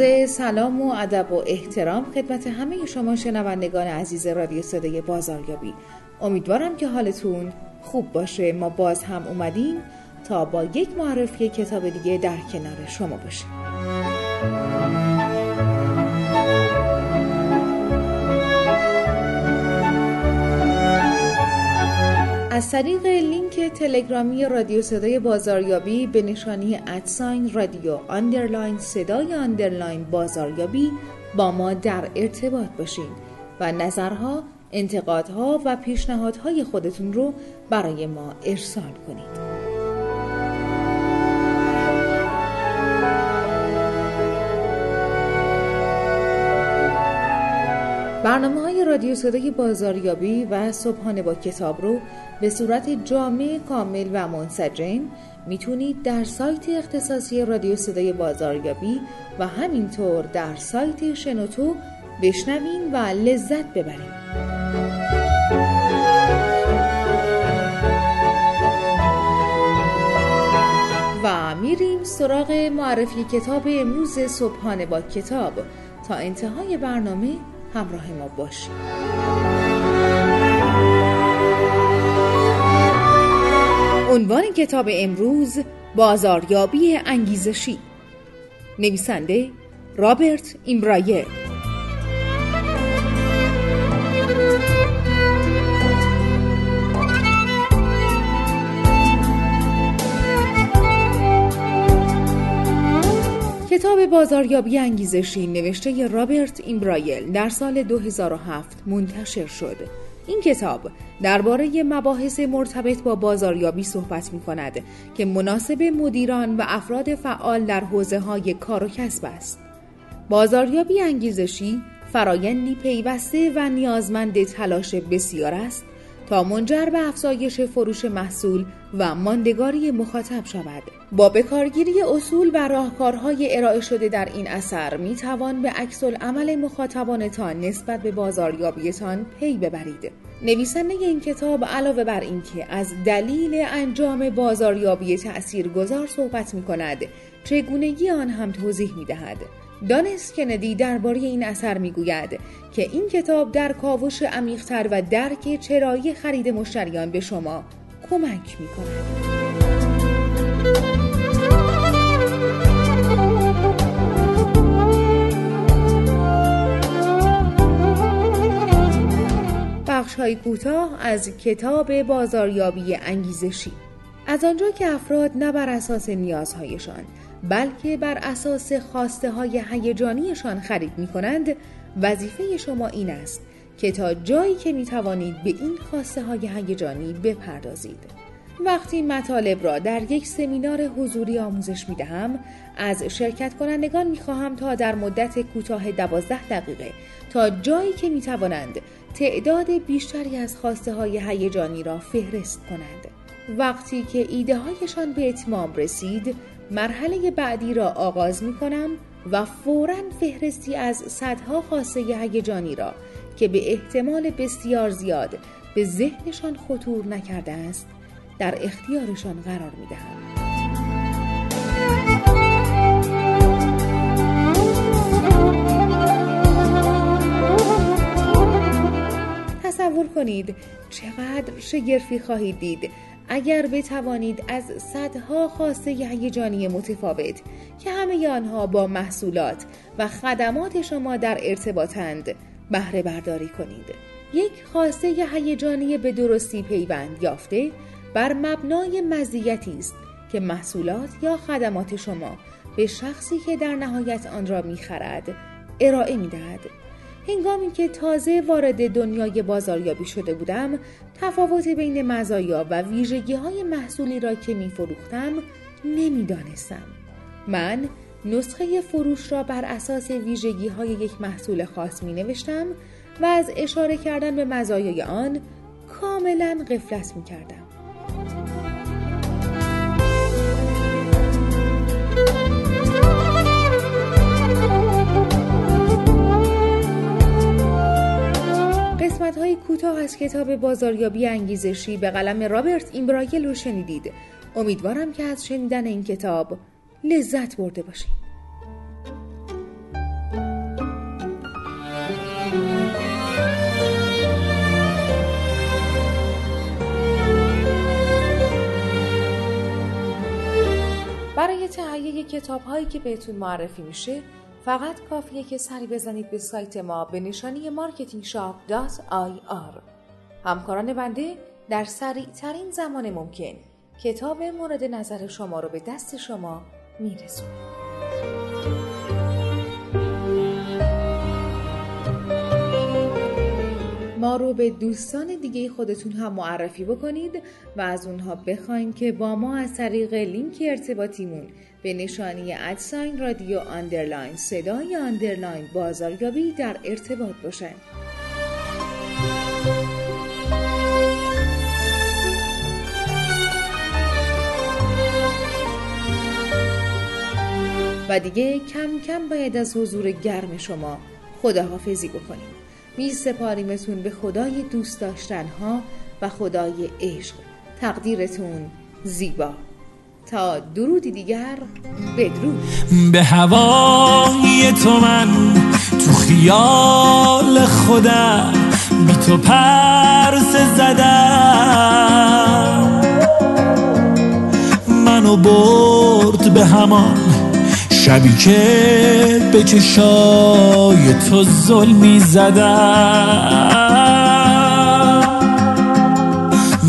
عرض سلام و ادب و احترام خدمت همه شما شنوندگان عزیز رادیو صدای بازاریابی. امیدوارم که حالتون خوب باشه. ما باز هم اومدیم تا با یک معرفی کتاب دیگه در کنار شما باشیم. از طریق لینک تلگرامی رادیو صدای بازاریابی به نشانی at sign رادیو underline صدای underline بازاریابی با ما در ارتباط باشین و نظرها، انتقادها و پیشنهادهای خودتون رو برای ما ارسال کنید. برنامه های رادیو صدای بازاریابی و صبحانه با کتاب رو به صورت جامع کامل و منسجم می‌تونید در سایت اختصاصی رادیو صدای بازاریابی و همینطور در سایت شنوتو بشنوین و لذت ببرید. و میریم سراغ معرفی کتاب امروز صبحانه با کتاب تا انتهای برنامه همراه ما باشید عنوان کتاب امروز بازاریابی انگیزشی. نویسنده رابرت ایمبرایر. کتاب بازاریابی انگیزشی نوشته رابرت ایمبرایل در سال 2007 منتشر شد. این کتاب درباره مباحث مرتبط با بازاریابی صحبت می کند که مناسب مدیران و افراد فعال در حوزه های کار و کسب است. بازاریابی انگیزشی فرایندی پیوسته و نیازمند تلاش بسیار است تا منجر به افزایش فروش محصول و ماندگاری مخاطب شود. با بکارگیری اصول و راهکارهای ارائه شده در این اثر می توان به عکس عمل مخاطبانتان نسبت به بازاریابیتان پی ببرید. نویسنده این کتاب علاوه بر اینکه از دلیل انجام بازاریابی تأثیرگذار صحبت می کند، چگونگی آن هم توضیح می دهد. دانس کندی درباره این اثر می‌گوید که این کتاب در کاوش عمیقتر و درک چرایی خرید مشتریان به شما کمک می کند. بخش های کوتاه از کتاب بازاریابی انگیزشی از آنجا که افراد نه بر اساس نیازهایشان بلکه بر اساس خواسته های هیجانیشان خرید می کنند وظیفه شما این است که تا جایی که می توانید به این خواسته های هیجانی بپردازید. وقتی مطالب را در یک سمینار حضوری آموزش می دهم از شرکت کنندگان می خواهم تا در مدت کوتاه دوازده دقیقه تا جایی که می توانند تعداد بیشتری از خواسته های هیجانی را فهرست کنند. وقتی که ایده هایشان به اتمام رسید مرحله بعدی را آغاز می کنم و فورا فهرستی از صدها خواسته هیجانی را که به احتمال بسیار زیاد به ذهنشان خطور نکرده است در اختیارشان قرار می دهم. تصور کنید چقدر شگرفی خواهید دید اگر بتوانید از صدها خواسته هیجانی متفاوت که همه آنها با محصولات و خدمات شما در ارتباطند بهره برداری کنید. یک خواسته هیجانی به درستی پیوند یافته بر مبنای مزیتی است که محصولات یا خدمات شما به شخصی که در نهایت آن را می‌خرد ارائه می‌دهد. هنگامی که تازه وارد دنیای بازاریابی شده بودم تفاوت بین مزایا و ویژگی های محصولی را که می فروختم نمی دانستم. من نسخه فروش را بر اساس ویژگی های یک محصول خاص می نوشتم و از اشاره کردن به مزایای آن کاملا قفلت می کردم. قسمت های کوتاه از کتاب بازاریابی انگیزشی به قلم رابرت ایمبرایل رو شنیدید. امیدوارم که از شنیدن این کتاب لذت برده باشید. برای تهیه کتاب هایی که بهتون معرفی میشه فقط کافیه که سری بزنید به سایت ما به نشانی marketingshop.ir همکاران بنده در سریع ترین زمان ممکن کتاب مورد نظر شما رو به دست شما میرسونه ما رو به دوستان دیگه خودتون هم معرفی بکنید و از اونها بخواین که با ما از طریق لینک ارتباطیمون به نشانی at sign رادیو underline صدای underline بازاریابی در ارتباط باشن. و دیگه کم کم باید از حضور گرم شما خداحافظی بکنیم. می سپاریمتون به خدای دوست داشتن ها و خدای عشق. تقدیرتون زیبا. تا درودی دیگر بدرود. به هوای تو من تو خیال خودم بی تو پرس زدم. منو برد به همان شبی که به چشای تو ظلمی زدم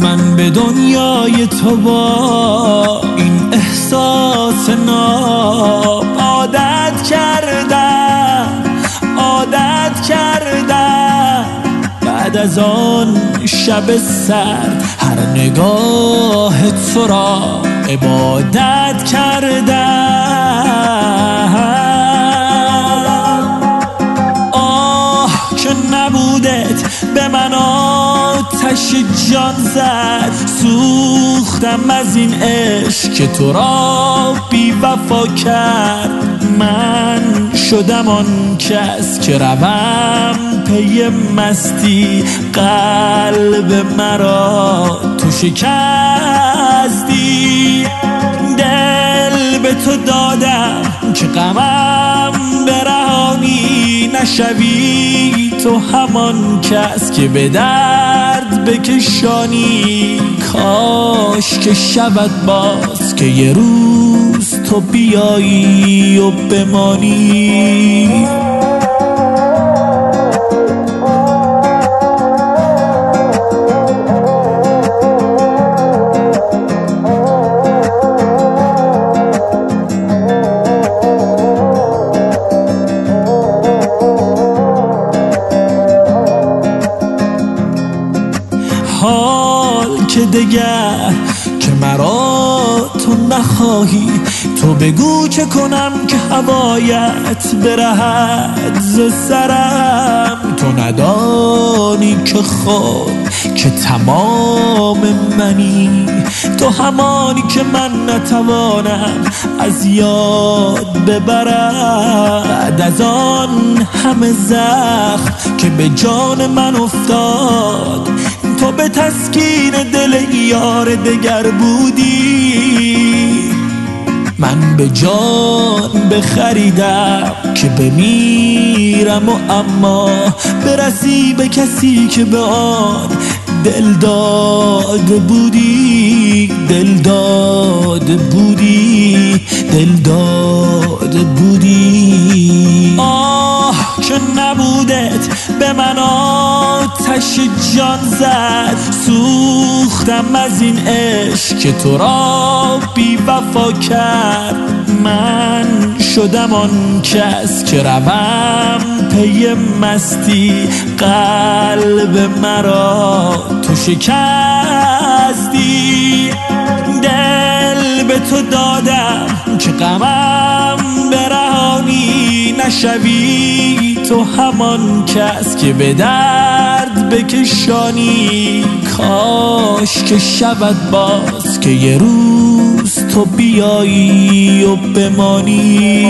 من به دنیای تو با این احساس ناب عادت کردم عادت کردم. بعد از آن شب سر هر نگاه تو را عبادت کردم. جان زد سوختم از این عشق که تو را بی وفا کرد. من شدم آن کس که روم پی مستی. قلب مرا تو شکستی. دل به تو دادم که غمم برهانی نشوی. تو همان کس که به بکشانی کاش که شود باز که یه روز تو بیایی و بمانی. بگو چه کنم که هوایت برهد ز سرم؟ تو ندانی که خود که تمام منی تو همانی که من نتوانم از یاد ببرم بعد از آن همه زخم که به جان من افتاد تو به تسکین دل یار دگر بودی. من به جان بخریدم که بمیرم و اما برسی به کسی که به آن دل داد بودی دل داد بودی دل داد بودی. آه که نبودت به من آتش جان زد سوختم از این عشق که تو را وفا کرد من شدم آن کس که روم پی مستی. قلب مرا تو شکستی. دل به تو دادم که غمم برهانی نشوی. تو همان کس که به درد بکشانی. کاش که شود باز که یه روز تو بیایی و بمانی.